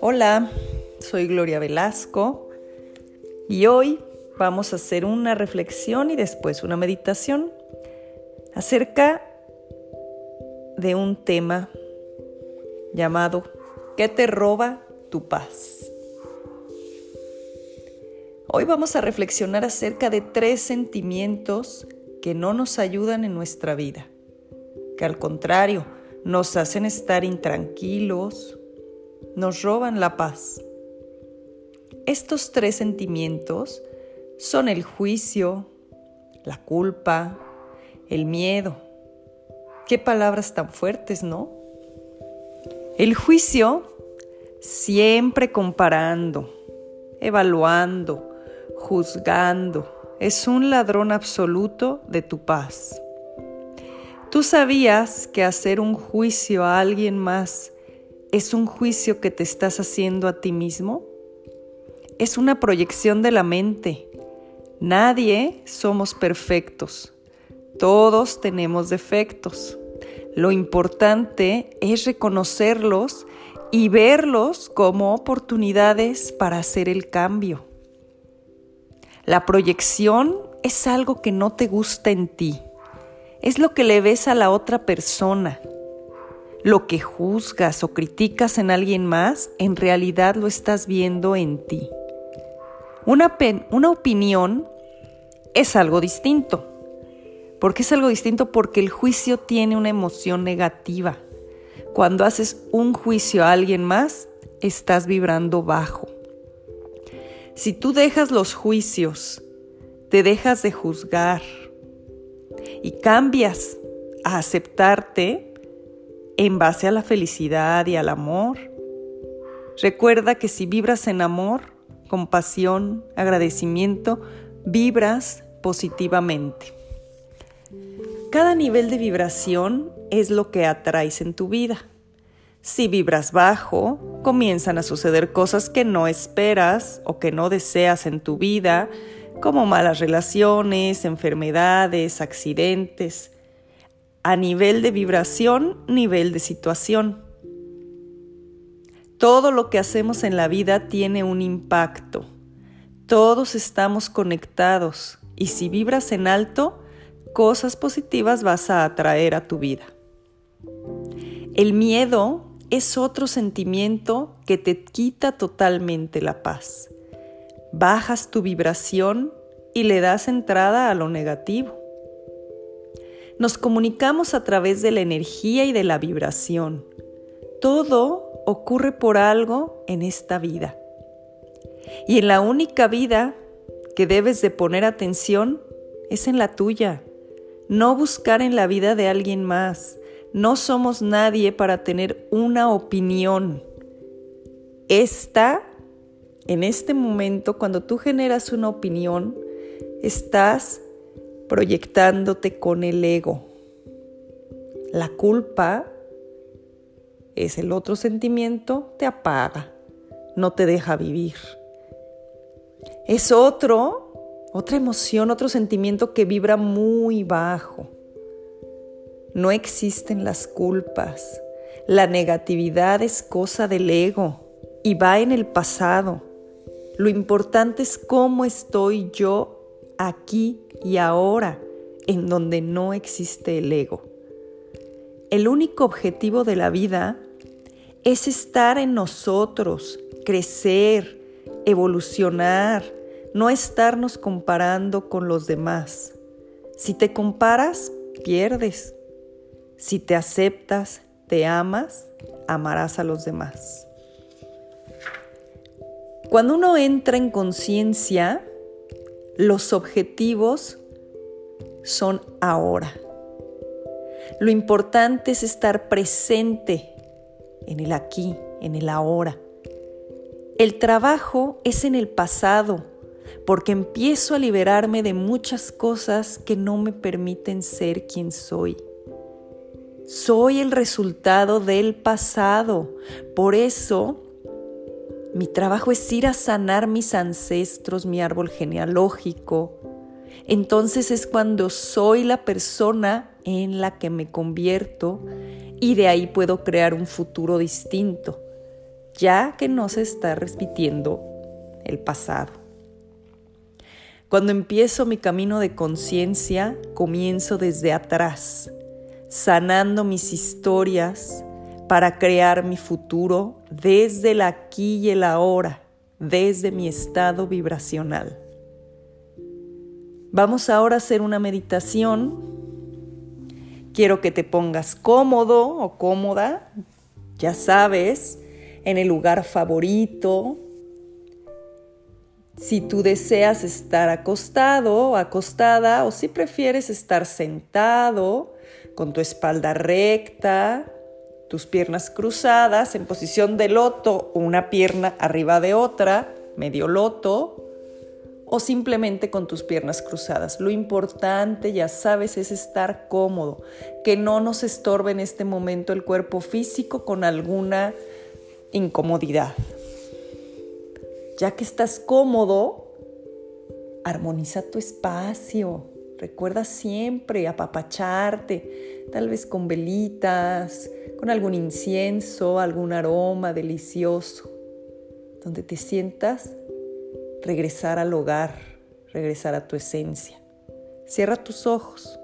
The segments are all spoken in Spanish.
Hola, soy Gloria Velasco y hoy vamos a hacer una reflexión y después una meditación acerca de un tema llamado ¿Qué te roba tu paz? Hoy vamos a reflexionar acerca de tres sentimientos que no nos ayudan en nuestra vida, que al contrario nos hacen estar intranquilos, nos roban la paz. Estos tres sentimientos son el juicio, la culpa, el miedo. Qué palabras tan fuertes, ¿no? El juicio siempre comparando, evaluando, juzgando, es un ladrón absoluto de tu paz. ¿Tú sabías que hacer un juicio a alguien más es un juicio que te estás haciendo a ti mismo? Es una proyección de la mente. Nadie somos perfectos. Todos tenemos defectos. Lo importante es reconocerlos y verlos como oportunidades para hacer el cambio. La proyección es algo que no te gusta en ti. Es lo que le ves a la otra persona lo que juzgas o criticas en alguien más, en realidad lo estás viendo en ti. Una, una opinión es algo distinto. ¿Por qué es algo distinto? Porque el juicio tiene una emoción negativa. Cuando haces un juicio a alguien más, estás vibrando bajo. Si tú dejas los juicios, te dejas de juzgar y cambias a aceptarte, en base a la felicidad y al amor. Recuerda que si vibras en amor, compasión, agradecimiento, vibras positivamente. Cada nivel de vibración es lo que atraes en tu vida. Si vibras bajo, comienzan a suceder cosas que no esperas o que no deseas en tu vida, como malas relaciones, enfermedades, accidentes, a nivel de vibración, nivel de situación. Todo lo que hacemos en la vida tiene un impacto. Todos estamos conectados y si vibras en alto, cosas positivas vas a atraer a tu vida. El miedo es otro sentimiento que te quita totalmente la paz. Bajas tu vibración y le das entrada a lo negativo. Nos comunicamos a través de la energía y de la vibración. Todo ocurre por algo en esta vida. Y en la única vida que debes de poner atención es en la tuya. No buscar en la vida de alguien más. No somos nadie para tener una opinión. Esta, en este momento, cuando tú generas una opinión, estás proyectándote con el ego. La culpa es el otro sentimiento, te apaga, no te deja vivir. Es otro, otra emoción, otro sentimiento que vibra muy bajo. No existen las culpas. La negatividad es cosa del ego y va en el pasado. Lo importante es cómo estoy yo aquí y ahora, en donde no existe el ego. El único objetivo de la vida es estar en nosotros, crecer, evolucionar, no estarnos comparando con los demás. Si te comparas, pierdes. Si te aceptas, te amas, amarás a los demás. Cuando uno entra en conciencia, los objetivos son ahora. Lo importante es estar presente en el aquí, en el ahora. El trabajo es en el pasado, porque empiezo a liberarme de muchas cosas que no me permiten ser quien soy. Soy el resultado del pasado. Por eso mi trabajo es ir a sanar mis ancestros, mi árbol genealógico. Entonces es cuando soy la persona en la que me convierto y de ahí puedo crear un futuro distinto, ya que no se está repitiendo el pasado. Cuando empiezo mi camino de conciencia, comienzo desde atrás, sanando mis historias para crear mi futuro desde el aquí y el ahora, desde mi estado vibracional. Vamos ahora a hacer una meditación. Quiero que te pongas cómodo o cómoda, ya sabes, en el lugar favorito. Si tú deseas estar acostado o acostada o si prefieres estar sentado con tu espalda recta, tus piernas cruzadas en posición de loto, una pierna arriba de otra, medio loto, o simplemente con tus piernas cruzadas. Lo importante, ya sabes, es estar cómodo, que no nos estorbe en este momento el cuerpo físico con alguna incomodidad. Ya que estás cómodo, armoniza tu espacio. Recuerda siempre apapacharte, tal vez con velitas, con algún incienso, algún aroma delicioso, donde te sientas regresar al hogar, regresar a tu esencia. Cierra tus ojos.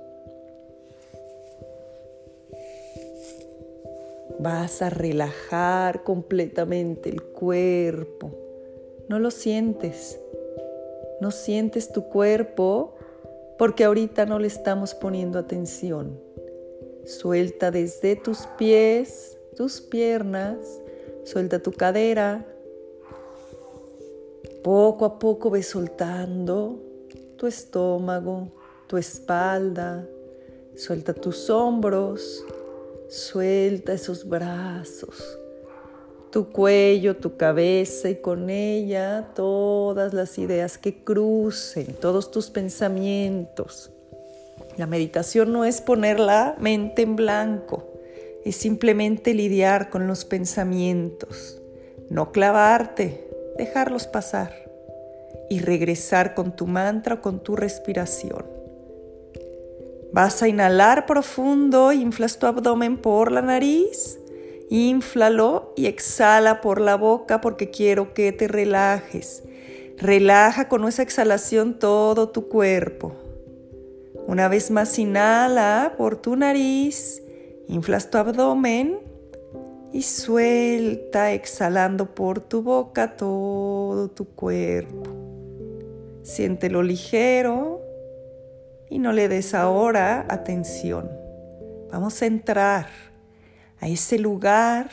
Vas a relajar completamente el cuerpo. No lo sientes. No sientes tu cuerpo porque ahorita no le estamos poniendo atención. Suelta desde tus pies, tus piernas, suelta tu cadera, poco a poco ves soltando tu estómago, tu espalda, suelta tus hombros, suelta esos brazos, tu cuello, tu cabeza y con ella todas las ideas que crucen, todos tus pensamientos. La meditación no es poner la mente en blanco, es simplemente lidiar con los pensamientos, no clavarte, dejarlos pasar y regresar con tu mantra o con tu respiración. Vas a inhalar profundo, inflas tu abdomen por la nariz, inflalo y exhala por la boca porque quiero que te relajes. Relaja con esa exhalación todo tu cuerpo. Una vez más inhala por tu nariz, inflas tu abdomen y suelta exhalando por tu boca todo tu cuerpo. Siéntelo ligero y no le des ahora atención. Vamos a entrar a ese lugar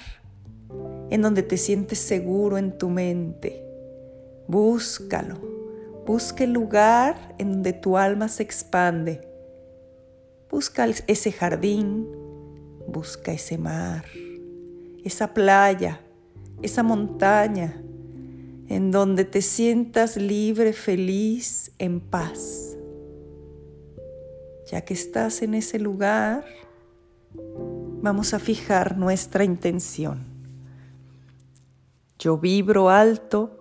en donde te sientes seguro en tu mente. Búscalo. Busca el lugar en donde tu alma se expande. Busca ese jardín. Busca ese mar esa playa, esa montaña, en donde te sientas libre, feliz, en paz. Ya que estás en ese lugar, vamos a fijar nuestra intención. Yo vibro alto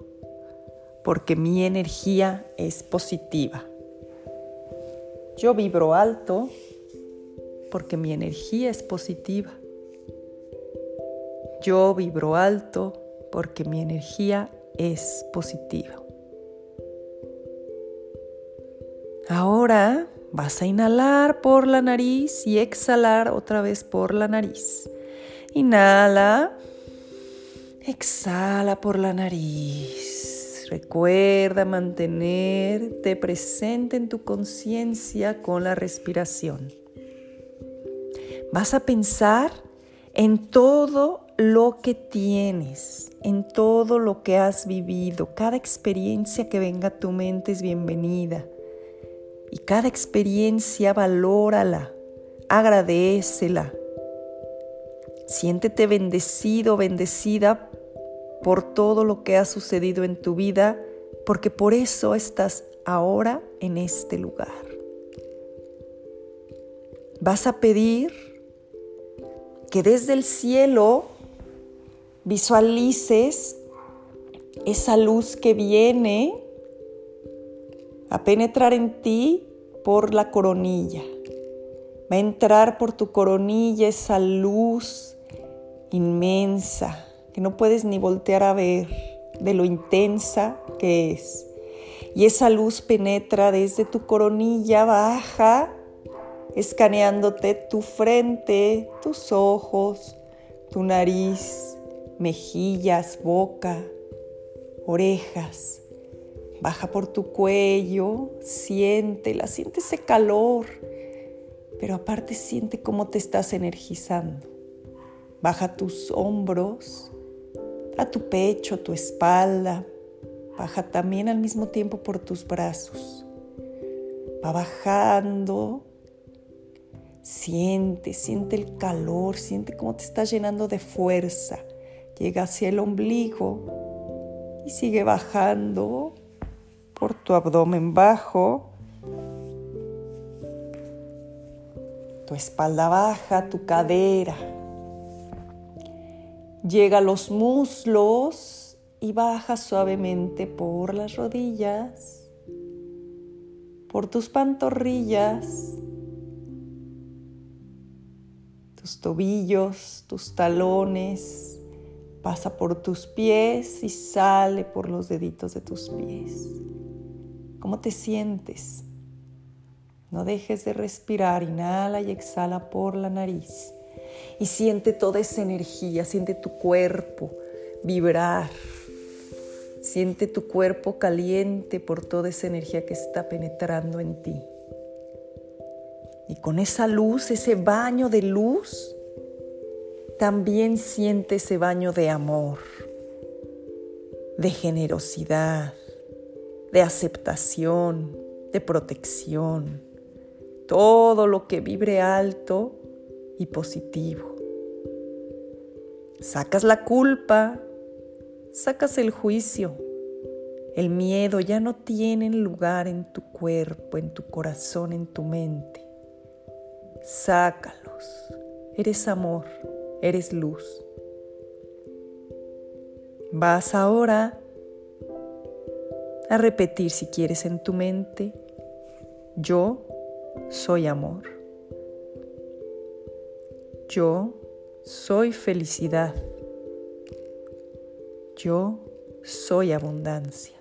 porque mi energía es positiva. Yo vibro alto porque mi energía es positiva. Yo vibro alto porque mi energía es positiva. Ahora vas a inhalar por la nariz y exhalar otra vez por la nariz. Inhala, exhala por la nariz. Recuerda mantenerte presente en tu conciencia con la respiración. Vas a pensar en todo lo que tienes, en todo lo que has vivido. Cada experiencia que venga a tu mente es bienvenida. Y cada experiencia valórala, agradecela. Siéntete bendecido, bendecida por todo lo que ha sucedido en tu vida, porque por eso estás ahora en este lugar. Vas a pedir que desde el cielo visualices esa luz que viene a penetrar en ti por la coronilla. Va a entrar por tu coronilla esa luz inmensa que no puedes ni voltear a ver de lo intensa que es. Y esa luz penetra desde tu coronilla, baja, escaneándote tu frente, tus ojos, tu nariz, mejillas, boca, orejas. Baja por tu cuello, siéntela, siente ese calor, pero aparte siente cómo te estás energizando. Baja tus hombros, a tu pecho, tu espalda, baja también al mismo tiempo por tus brazos. Va bajando. Siente, siente el calor, siente cómo te está llenando de fuerza. Llega hacia el ombligo y sigue bajando por tu abdomen bajo. Tu espalda baja, tu cadera. Llega a los muslos y baja suavemente por las rodillas, por tus pantorrillas, tus tobillos, tus talones, pasa por tus pies y sale por los deditos de tus pies. ¿Cómo te sientes? No dejes de respirar, inhala y exhala por la nariz. Y siente toda esa energía, siente tu cuerpo vibrar Siente tu cuerpo caliente por toda esa energía que está penetrando en ti. Y con esa luz, ese baño de luz, también siente ese baño de amor, de generosidad, de aceptación, de protección, todo lo que vibre alto y positivo. Sacas la culpa, sacas el juicio. El miedo ya no tienen lugar en tu cuerpo, en tu corazón, en tu mente. Sácalos. Eres amor, eres luz. Vas ahora a repetir si quieres en tu mente, yo soy amor. Yo soy felicidad. Yo soy abundancia.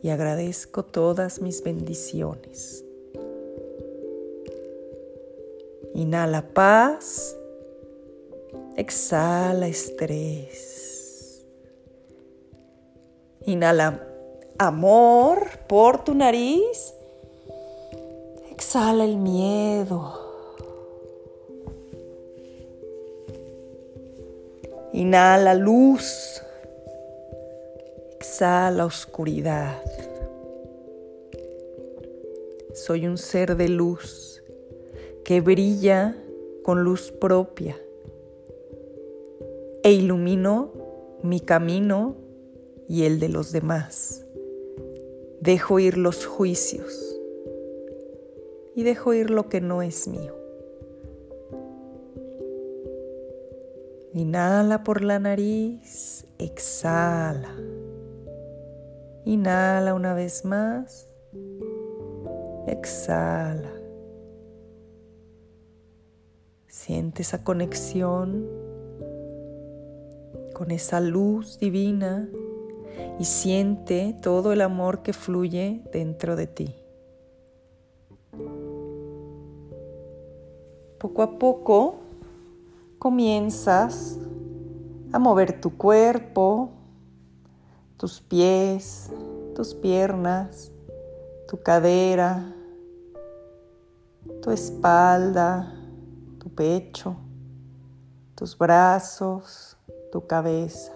Y agradezco todas mis bendiciones. Inhala paz. Exhala estrés. Inhala amor por tu nariz. Exhala el miedo. Inhala luz. Exhala oscuridad. Soy un ser de luz que brilla con luz propia e ilumino mi camino y el de los demás. Dejo ir los juicios y dejo ir lo que no es mío. Inhala por la nariz, exhala. Inhala una vez más, exhala. Siente esa conexión con esa luz divina y siente todo el amor que fluye dentro de ti. Poco a poco comienzas a mover tu cuerpo, tus pies, tus piernas, tu cadera, tu espalda, tu pecho, tus brazos, tu cabeza.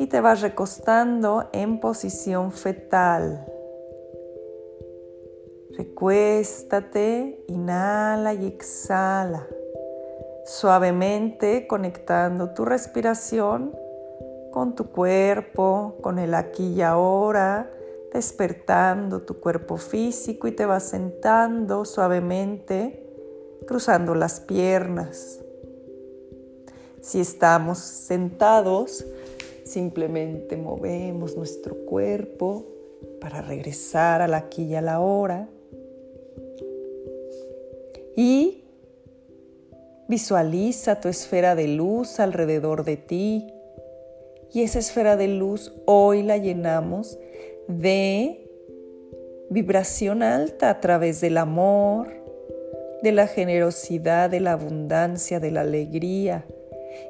Y te vas recostando en posición fetal. Recuéstate, inhala y exhala suavemente conectando tu respiración con tu cuerpo, con el aquí y ahora, despertando tu cuerpo físico y te vas sentando suavemente, cruzando las piernas. Si estamos sentados, simplemente movemos nuestro cuerpo para regresar al aquí y a la hora. Y visualiza tu esfera de luz alrededor de ti. Y esa esfera de luz hoy la llenamos de vibración alta a través del amor, de la generosidad, de la abundancia, de la alegría.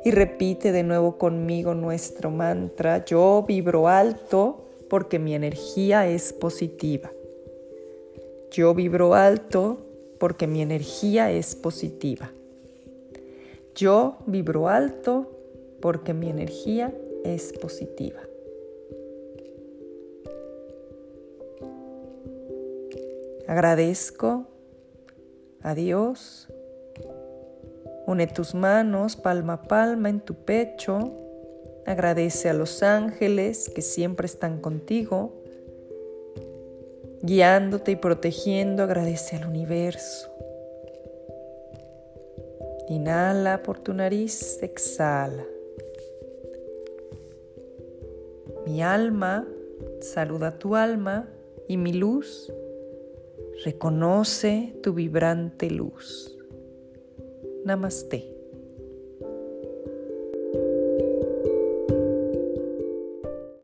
Y repite de nuevo conmigo nuestro mantra, yo vibro alto porque mi energía es positiva. Yo vibro alto porque mi energía es positiva. Yo vibro alto porque mi energía es positiva. Agradezco a Dios. Une tus manos palma a palma en tu pecho. Agradece a los ángeles que siempre están contigo, guiándote y protegiendo. Agradece al universo. Inhala por tu nariz, exhala. Mi alma saluda tu alma y mi luz Reconoce tu vibrante luz. ナマステ